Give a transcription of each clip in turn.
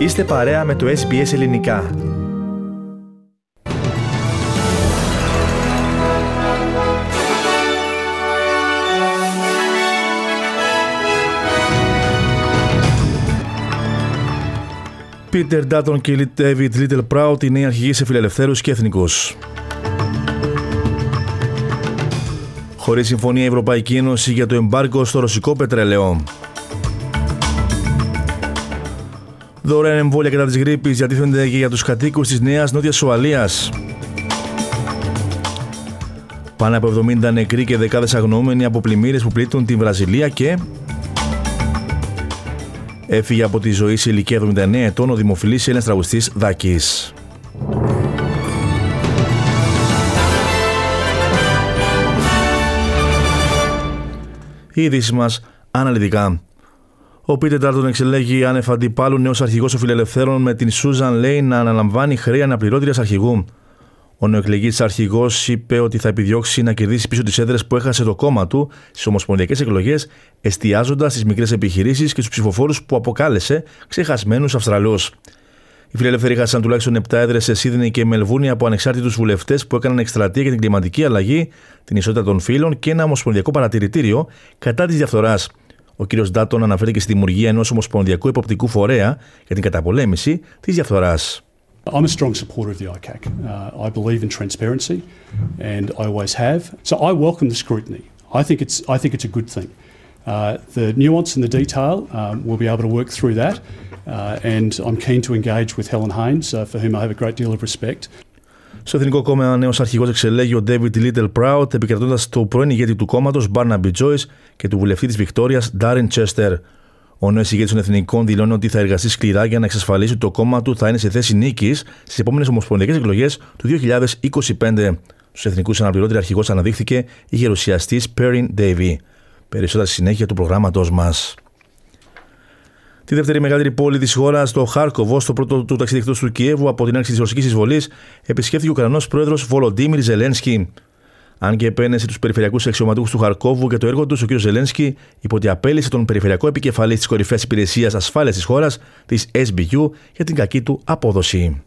Είστε παρέα με το SBS Ελληνικά. Πίτερ Ντάτον και David Little Proud, οι νέοι αρχηγοί σε φιλελευθέρους και εθνικούς. Χωρίς συμφωνία η Ευρωπαϊκή Ένωση για το εμπάργκο στο ρωσικό πετρέλαιο. Δωρεάν εμβόλια κατά της γρήπης διατίθενται και για τους κατοίκους της Νέας Νότιας Ουαλίας. Πάνω από 70 νεκροί και δεκάδες αγνοούμενοι από πλημμύρες που πλήττουν την Βραζιλία και. Έφυγε από τη ζωή σε ηλικία 79 ετών ο δημοφιλής Έλληνας τραγουστής Δάκης. Οι ειδήσεις μας αναλυτικά. Ο Πίτερ Τάρτον εξελέγει άνευ αντιπάλου νέος αρχηγός των φιλελευθέρων με την Σούζαν Λέι να αναλαμβάνει χρέη αναπληρώτριας αρχηγού. Ο νεοεκλεγής αρχηγός είπε ότι θα επιδιώξει να κερδίσει πίσω τις έδρες που έχασε το κόμμα του στις ομοσπονδιακές εκλογές, εστιάζοντας στι μικρές επιχειρήσεις και στου ψηφοφόρους που αποκάλεσε ξεχασμένους Αυστραλούς. Οι φιλελεύθεροι είχαν τουλάχιστον 7 έδρες σε Σίδνη και Μελβούνι από ανεξάρτητους βουλευτές που έκαναν εκστρατεία για την κλιματική αλλαγή, την ισότητα των φύλων και ένα ομοσπονδιακό παρατηρητήριο κατά της διαφθοράς. Ο κ. Ντάτον αναφέρει και στη δημιουργία ενό ομοσπονδιακού εποπτικού φορέα για την καταπολέμηση τη διαφθορά. I'm a strong supporter of the ICAC. Uh, I believe in transparency, and I always have. So I welcome the scrutiny. I think it's I think it's a good thing. Uh, the nuance and the detail, um, we'll be able to work through that. Uh, and I'm keen to engage with Helen Haynes, uh, for whom I have a great deal of respect. Στο Εθνικό Κόμμα, ένα νέος αρχηγός εξελέγει ο David Little Proud, επικρατώντας το πρώην ηγέτη του κόμματος Barnaby Joyce και του βουλευτή της Βικτόριας Darren Chester. Ο νέος ηγέτης των Εθνικών δηλώνει ότι θα εργαστεί σκληρά για να εξασφαλίσει ότι το κόμμα του θα είναι σε θέση νίκης στις επόμενες ομοσπονδιακές εκλογές του 2025. Στους Εθνικούς αναπληρώτρια αρχηγός αναδείχθηκε η γερουσιαστής Perrin Davy. Περισσότερα συνέχεια του προγράμματός μας. Τη δεύτερη μεγαλύτερη πόλη της χώρας, το Χάρκοβο, στο πρώτο του ταξίδι του Κιέβου από την άρξη της ρωσικής εισβολής, επισκέφθηκε ο Ουκρανός πρόεδρος Βολοντίμιρ Ζελένσκι. Αν και επένεσε τους περιφερειακούς αξιωματούχους του Χαρκόβου και το έργο τους, ο κ. Ζελένσκι είπε ότι απέλησε τον περιφερειακό επικεφαλής της κορυφαίας υπηρεσίας ασφάλειας της χώρας, της SBU, για την κακή του απόδοση.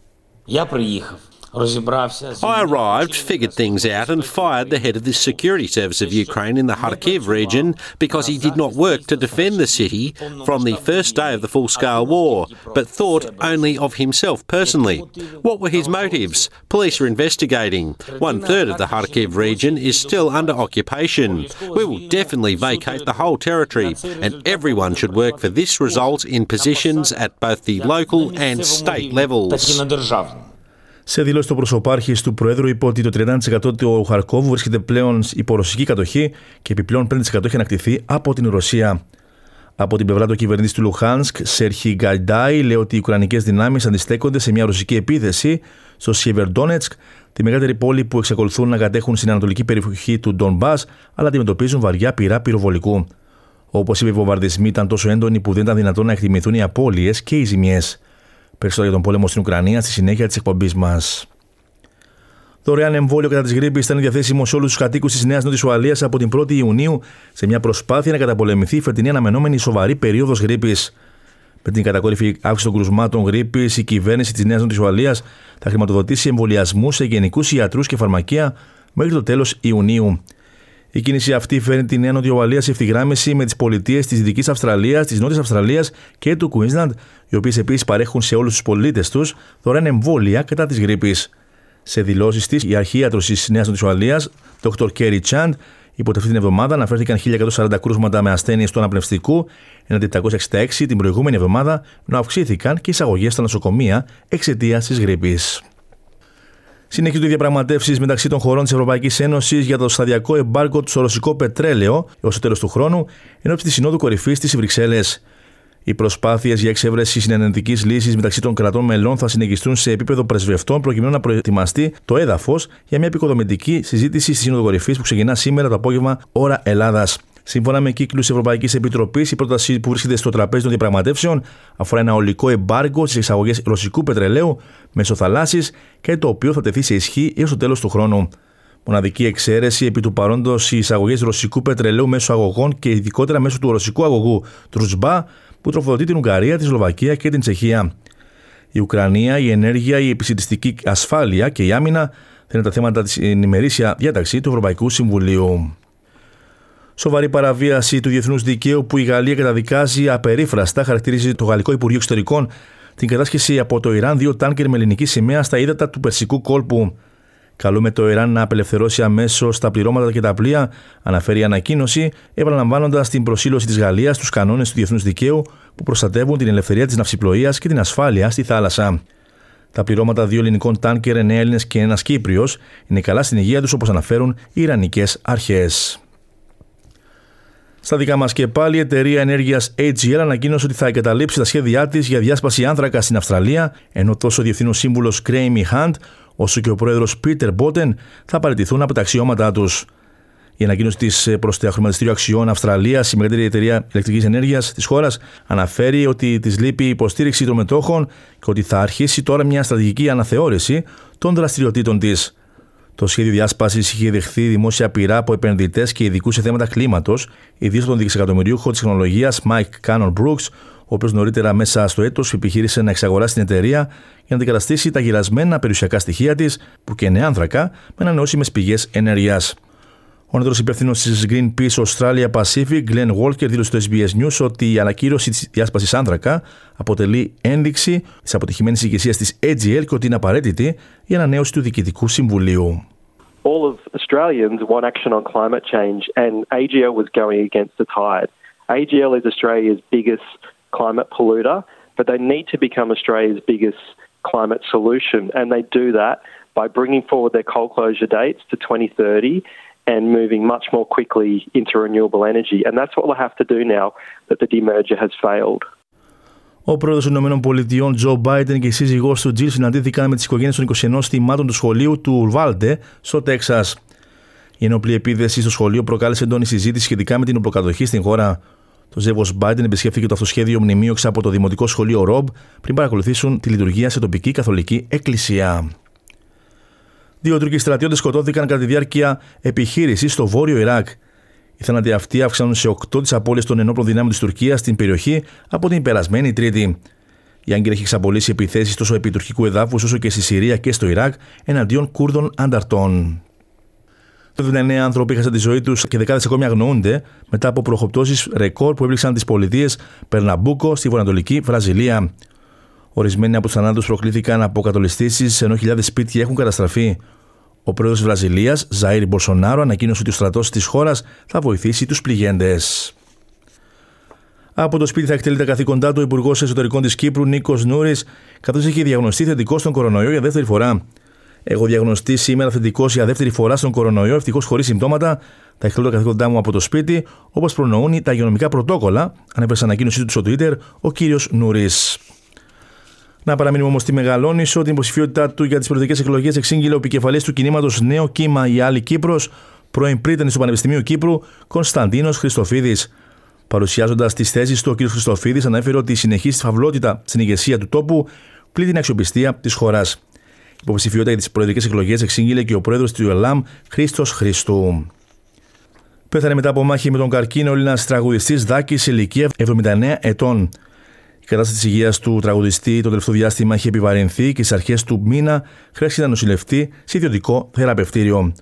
I arrived, figured things out, and fired the head of the security service of Ukraine in the Kharkiv region because he did not work to defend the city from the first day of the full scale war, but thought only of himself personally. What were his motives? Police are investigating. One third of the Kharkiv region is still under occupation. We will definitely vacate the whole territory, and everyone should work for this result in positions at both the local and state levels. Σε δήλωση του προσωπάρχη του Προέδρου είπε ότι το 30% του Χαρκόβου βρίσκεται πλέον υπό ρωσική κατοχή και επιπλέον 5% έχει ανακτηθεί από την Ρωσία. Από την πλευρά του κυβερνήτης του Λουχάνσκ, Σέρχι Γκαϊντάι, λέει ότι οι Ουκρανικές δυνάμεις αντιστέκονται σε μια ρωσική επίθεση στο Σιεβερντόνετσκ, τη μεγαλύτερη πόλη που εξακολουθούν να κατέχουν στην ανατολική περιοχή του Ντομπά, αλλά αντιμετωπίζουν βαριά πυρά πυροβολικού. Όπως είπε, οι βομβαρδισμοί ήταν τόσο έντονοι που δεν ήταν δυνατόν να εκτιμηθούν οι απώλειες και οι ζημιές. Περισσότερο για τον πόλεμο στην Ουκρανία στη συνέχεια της εκπομπής μας. Δωρεάν εμβόλιο κατά της γρήπης ήταν διαθέσιμο σε όλους τους κατοίκους της Νέας Νότιας Ουαλίας από την 1η Ιουνίου σε μια προσπάθεια να καταπολεμηθεί η φετινή αναμενόμενη σοβαρή περίοδος γρήπης. Με την κατακόρυφη αύξηση των κρουσμάτων γρήπης, η κυβέρνηση της Νέας Νότιας Ουαλίας θα χρηματοδοτήσει εμβολιασμούς σε γενικούς ιατρούς και φαρμακεία μέχρι το τέλος Ιουνίου. Η κίνηση αυτή φέρνει τη Νέα Νότια Ουαλία σε ευθυγράμμιση με τις πολιτείες της Δυτικής Αυστραλίας, της Νότιας Αυστραλίας και του Queensland, οι οποίες επίσης παρέχουν σε όλους τους πολίτες τους δωρεάν εμβόλια κατά της γρήπης. Σε δηλώσεις της, η αρχίατρο της Νέας Νότια Ουαλία, Dr. Kerry Chand, είπε ότι αυτή την εβδομάδα αναφέρθηκαν 1.140 κρούσματα με ασθένειες του αναπνευστικού, ενώ 466 την προηγούμενη εβδομάδα, ενώ αυξήθηκαν και οι εισαγωγές στα νοσοκομεία εξαιτίας της γρήπης. Συνεχίζονται οι διαπραγματεύσεις μεταξύ των χωρών της Ευρωπαϊκής Ένωσης για το σταδιακό εμπάργκο του στο ρωσικό πετρέλαιο έως το τέλος του χρόνου, ενώ της Συνόδου Κορυφής της Βρυξέλλες. Οι προσπάθειες για εξέβρεση συνενετικής λύσης μεταξύ των κρατών μελών θα συνεχιστούν σε επίπεδο πρεσβευτών προκειμένου να προετοιμαστεί το έδαφος για μια επικοδομητική συζήτηση στη Σύνοδο Κορυφής που ξεκινά σήμερα το απόγευμα ώρα Ελλάδας. Σύμφωνα με κύκλους Ευρωπαϊκής Επιτροπής, η πρόταση που βρίσκεται στο τραπέζι των διαπραγματεύσεων αφορά ένα ολικό εμπάργκο στις εξαγωγές ρωσικού πετρελαίου μέσω θαλάσσης και το οποίο θα τεθεί σε ισχύ έως το τέλος του χρόνου. Μοναδική εξαίρεση επί του παρόντος οι εισαγωγές ρωσικού πετρελαίου μέσω αγωγών και ειδικότερα μέσω του ρωσικού αγωγού Τρουσμπά που τροφοδοτεί την Ουγγαρία, τη Σλοβακία και την Τσεχία. Η Ουκρανία, η ενέργεια, η επισητιστική ασφάλεια και η άμυνα θα είναι τα θέματα της ημερήσια διάταξη του Ευρωπαϊκού Συμβουλίου. Σοβαρή παραβίαση του διεθνούς δικαίου που η Γαλλία καταδικάζει απερίφραστα χαρακτηρίζει το Γαλλικό Υπουργείο Εξωτερικών την κατάσχεση από το Ιράν δύο τάνκερ με ελληνική σημαία στα ύδατα του Περσικού κόλπου. Καλούμε το Ιράν να απελευθερώσει αμέσως τα πληρώματα και τα πλοία, αναφέρει η ανακοίνωση, επαναλαμβάνοντας την προσήλωση της Γαλλίας στους κανόνες του διεθνούς δικαίου που προστατεύουν την ελευθερία της ναυσιπλοείας και την ασφάλεια στη θάλασσα. Τα πληρώματα δύο ελληνικών τάνκερ, εννέα Έλληνες και ένας Κύπριος, είναι καλά στην υγεία τους όπως αναφέρουν οι Ιρανικές αρχές. Στα δικά μας και πάλι, η εταιρεία ενέργειας AGL ανακοίνωσε ότι θα εγκαταλείψει τα σχέδιά της για διάσπαση άνθρακα στην Αυστραλία, ενώ τόσο ο διευθύνων σύμβουλος Κρέιμι Χαντ όσο και ο πρόεδρος Πίτερ Μπότεν θα παραιτηθούν από τα αξιώματά τους. Η ανακοίνωση της προς το χρηματιστήριο αξιών Αυστραλίας, η μεγαλύτερη εταιρεία ηλεκτρικής ενέργειας της χώρας, αναφέρει ότι της λείπει η υποστήριξη των μετόχων και ότι θα αρχίσει τώρα μια στρατηγική αναθεώρηση των δραστηριοτήτων της. Το σχέδιο διάσπασης είχε δεχθεί δημόσια πειρά από επενδυτές και ειδικούς σε θέματα κλίματος, ιδίως από τον δισεκατομμυρίουχο της τεχνολογίας Mike Cannon Brooks, ο οποίος νωρίτερα μέσα στο έτος επιχείρησε να εξαγοράσει την εταιρεία για να αντικαταστήσει τα γυρασμένα περιουσιακά στοιχεία της, που και είναι άνθρακα, με ανανεώσιμες πηγές ενέργειας. Ο νέο υπεύθυνο τη Greenpeace Australia Pacific, Glenn Walker, δήλωσε στο SBS News ότι η ανακύρωση τη διάσπαση άνθρακα αποτελεί ένδειξη τη αποτυχημένη ηγεσία τη AGL και ότι είναι απαραίτητη η ανανέωση του Διοικητικού Συμβουλίου. All of Australians want action on climate change, and AGL was going against the tide. AGL is Australia's biggest climate polluter, but they need to become Australia's biggest climate solution, and they do that by bringing forward their coal closure dates to 2030 and moving much more quickly into renewable energy. And that's what we'll have to do now that the demerger has failed. Ο πρόεδρος των ΗΠΑ, Τζο Μπάιντεν και η σύζυγός του Τζιλ συναντήθηκαν με τις οικογένειες των 21 θυμάτων του σχολείου του Ουρβάλτε στο Τέξας. Η ενόπλη επίδεση στο σχολείο προκάλεσε έντονη συζήτηση σχετικά με την οπλοκατοχή στην χώρα. Το ζεύγο Μπάιντεν επισκέφθηκε το αυτοσχέδιο μνημείο από το δημοτικό σχολείο Ρομπ πριν παρακολουθήσουν τη λειτουργία σε τοπική καθολική εκκλησία. Δύο Τούρκοι στρατιώτες σκοτώθηκαν κατά τη διάρκεια επιχείρησης στο βόρειο Ιράκ. Οι θάνατοι αυτοί αύξαναν σε 8 τις απώλειες των ενόπλων δυνάμεων της Τουρκίας στην περιοχή από την περασμένη Τρίτη. Η Άγκυρα έχει εξαπολύσει επιθέσεις τόσο επί τουρκικού εδάφους όσο και στη Συρία και στο Ιράκ εναντίον Κούρδων ανταρτών. 79 άνθρωποι έχασαν τη ζωή τους και δεκάδες ακόμη αγνοούνται μετά από προχοπτώσεις ρεκόρ που έπληξαν τις πολιτείες Περναμπούκο στη βορειοανατολική Βραζιλία. Ορισμένοι από τους θανάτους προκλήθηκαν από κατολιστήσεις ενώ χιλιάδες σπίτια έχουν καταστραφεί. Ο πρόεδρος της Βραζιλίας, Ζαήρη Μπολσονάρο, ανακοίνωσε ότι ο στρατός της χώρας θα βοηθήσει τους πληγέντες. Από το σπίτι θα εκτελεί τα καθήκοντά του ο Υπουργός Εσωτερικών της Κύπρου, Νίκος Νούρης, καθώς έχει διαγνωστεί θετικό στον κορονοϊό για δεύτερη φορά. Έχω διαγνωστεί σήμερα θετικός για δεύτερη φορά στον κορονοϊό, ευτυχώς χωρίς συμπτώματα. Θα εκτελώ τα καθήκοντά μου από το σπίτι, όπως προνοούν τα υγειονομικά πρωτόκολλα, ανέβρε ανακοίνωσή του στο Twitter ο κύριος Νούρης. Να παραμείνουμε όμως στη Μεγαλόνισο. Την υποψηφιότητά του για τις προεδρικές εκλογές εξήγηλε ο επικεφαλής του κινήματος Νέο Κύμα η Άλλη Κύπρος, πρώην πρίτανη του Πανεπιστημίου Κύπρου, Κωνσταντίνος Χριστοφίδης. Παρουσιάζοντας τις θέσεις του, ο κ. Χριστοφίδης ανέφερε ότι η συνεχής φαυλότητα στην ηγεσία του τόπου πλήττει την αξιοπιστία της χώρας. Υποψηφιότητα για τις προεδρικές εκλογές εξήγηλε και ο πρόεδρος του ΕΛΑΜ, Χρήστος Χριστού. Πέθανε μετά από μάχη με τον καρκίνο ο Έλληνας τραγουδιστής Δάκης σε ηλικία 79 ετών. Η κατάσταση της υγείας του τραγουδιστή το τελευταίο διάστημα έχει επιβαρυνθεί και στις αρχές του μήνα χρειάστηκε να νοσηλευτεί σε ιδιωτικό θεραπευτήριο.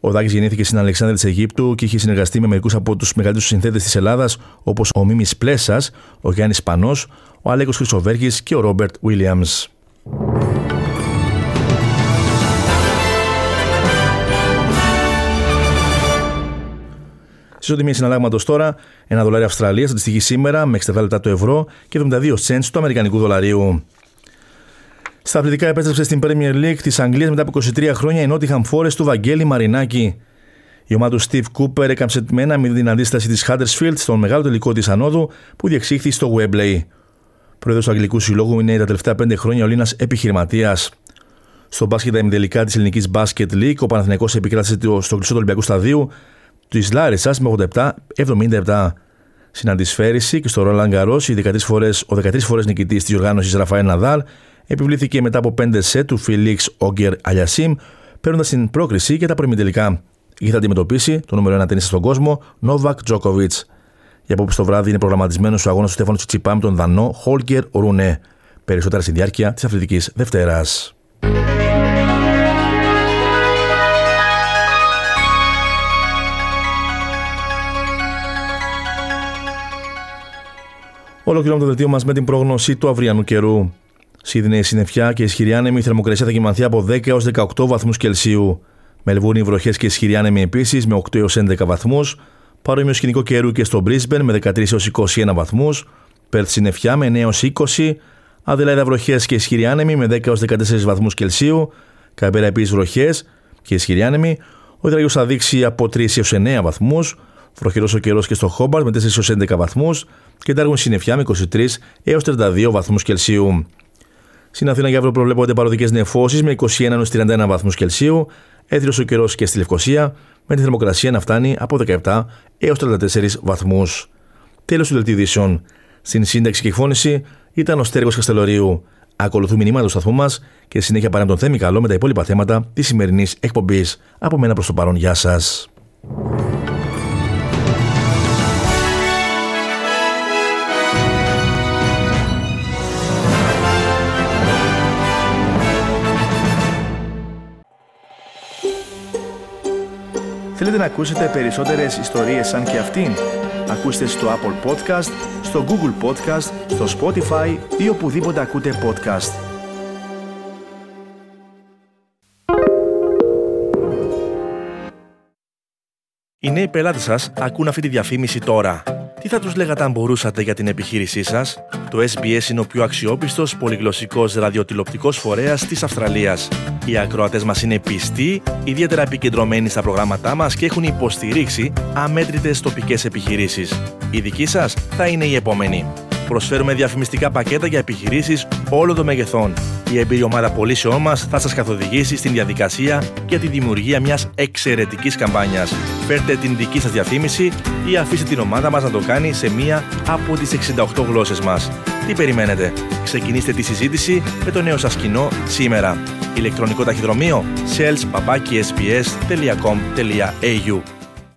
Ο Δάκης γεννήθηκε στην Αλεξάνδρεια της Αιγύπτου και είχε συνεργαστεί με μερικούς από τους μεγαλύτερους συνθέτες της Ελλάδας, όπως ο Μίμης Πλέσας, ο Γιάννης Πανός, ο Αλέκος Χρυσοβέργης και ο Ρόμπερτ Βίλιαμς. Στι οτιμίε συναλλάγματος τώρα, ένα δολάριο Αυστραλίας αντιστοιχεί σήμερα με 67 λεπτά το ευρώ και 72 cents του Αμερικανικού δολαρίου. Στα αθλητικά επέστρεψε στην Premier League της Αγγλίας μετά από 23 χρόνια η Nottingham Forest του Βαγγέλη Μαρινάκη. Η ομάδα του Steve Cooper έκαμψε με ένα την αντίσταση της Huddersfield στον μεγάλο τελικό της ανόδου που διεξήχθη στο Webley. Πρόεδρος του Αγγλικού Συλλόγου είναι τα τελευταία 5 χρόνια ο Λίνας επιχειρηματίας. Στο μπάσκετ τα τελικά της ελληνικής Basket League, ο Παναθηναϊκός επικράτησε στο κλειστό του Ολυμπιακού Σταδίου της Λάρισας με 87-77. Στην αντισφαίριση και στο Ρόλαν Γκαρό, ο 13 φορές νικητής της οργάνωσης Ραφαέλ Ναδάλ επιβλήθηκε μετά από 5 σετ του Φίλιξ Όγκερ Αλιασίμ, παίρνοντας την πρόκριση για τα προημιτελικά. Εκεί θα αντιμετωπίσει το νούμερο 1 ταινίστα στον κόσμο, Νόβακ Τζόκοβιτς. Για απόψε το βράδυ είναι προγραμματισμένος ο αγώνας του Στέφανο Τσιπά με τον Δανό Χόλκερ Ρουνέ. Περισσότερα στη διάρκεια της Αθλητικής Δευτέρας. Ολοκληρώνουμε το δελτίο μας με την πρόγνωση του αυριανού καιρού. Σίδνεϊ συννεφιά και ισχυρή άνεμη, η θερμοκρασία θα κοιμανθεί από 10 έως 18 βαθμούς Κελσίου. Μελβούνι βροχές και ισχυρή άνεμη επίσης με 8 έως 11 βαθμούς. Παρόμοιο σκηνικό καιρού και στο Brisbane με 13 έως 21 βαθμούς. Πέρθ συννεφιά με 9 έως 20. Αδελαίδα βροχές και ισχυρή άνεμη με 10 έως 14 βαθμούς Κελσίου. Καμπέρα επίσης βροχές και ισχυρή άνεμη. Ο υδραγό θα δείξει από 3 έως 9 βαθμούς. Βροχερό ο καιρός και στο Χόμπαρτ με 4 έως 11 βαθμούς. Και τα συννεφιά με 23 έως 32 βαθμούς Κελσίου. Στην Αθήνα για αύριο προβλέπονται παροδικές νεφώσεις με 21 έως 31 βαθμούς Κελσίου. Έθριος ο καιρός και στη Λευκοσία με τη θερμοκρασία να φτάνει από 17 έως 34 βαθμούς. Τέλος του δελτίου Στην σύνταξη και εκφώνηση ήταν ο Στέργος Καστελωρίου. Ακολουθούν μηνύματα του σταθμού μας και συνέχεια παρά τον Θέμη Καλό με τα υπόλοιπα θέματα της σημερινής εκπομπής. Από μένα προς το παρόν, γεια σας. Θέλετε να ακούσετε περισσότερες ιστορίες σαν και αυτήν; Ακούστε στο Apple Podcast, στο Google Podcast, στο Spotify ή οπουδήποτε ακούτε podcast. Οι νέοι πελάτες σας ακούν αυτή τη διαφήμιση τώρα. Τι θα τους λέγατε αν μπορούσατε για την επιχείρησή σας; Το SBS είναι ο πιο αξιόπιστος πολυγλωσσικός ραδιοτηλεοπτικός φορέας της Αυστραλίας. Οι ακροατές μας είναι πιστοί, ιδιαίτερα επικεντρωμένοι στα προγράμματά μας και έχουν υποστηρίξει αμέτρητες τοπικές επιχειρήσεις. Η δική σας θα είναι η επόμενη. Προσφέρουμε διαφημιστικά πακέτα για επιχειρήσεις όλων των μεγεθών. Η εμπειρία ομάδα πωλήσεών μας θα σας καθοδηγήσει στην διαδικασία για τη δημιουργία μιας εξαιρετικής καμπάνιας. Φέρτε την δική σας διαφήμιση ή αφήστε την ομάδα μας να το κάνει σε μία από τις 68 γλώσσες μας. Τι περιμένετε, ξεκινήστε τη συζήτηση με το νέο σας κοινό σήμερα. Ηλεκτρονικό ταχυδρομείο sales.sbs.com.au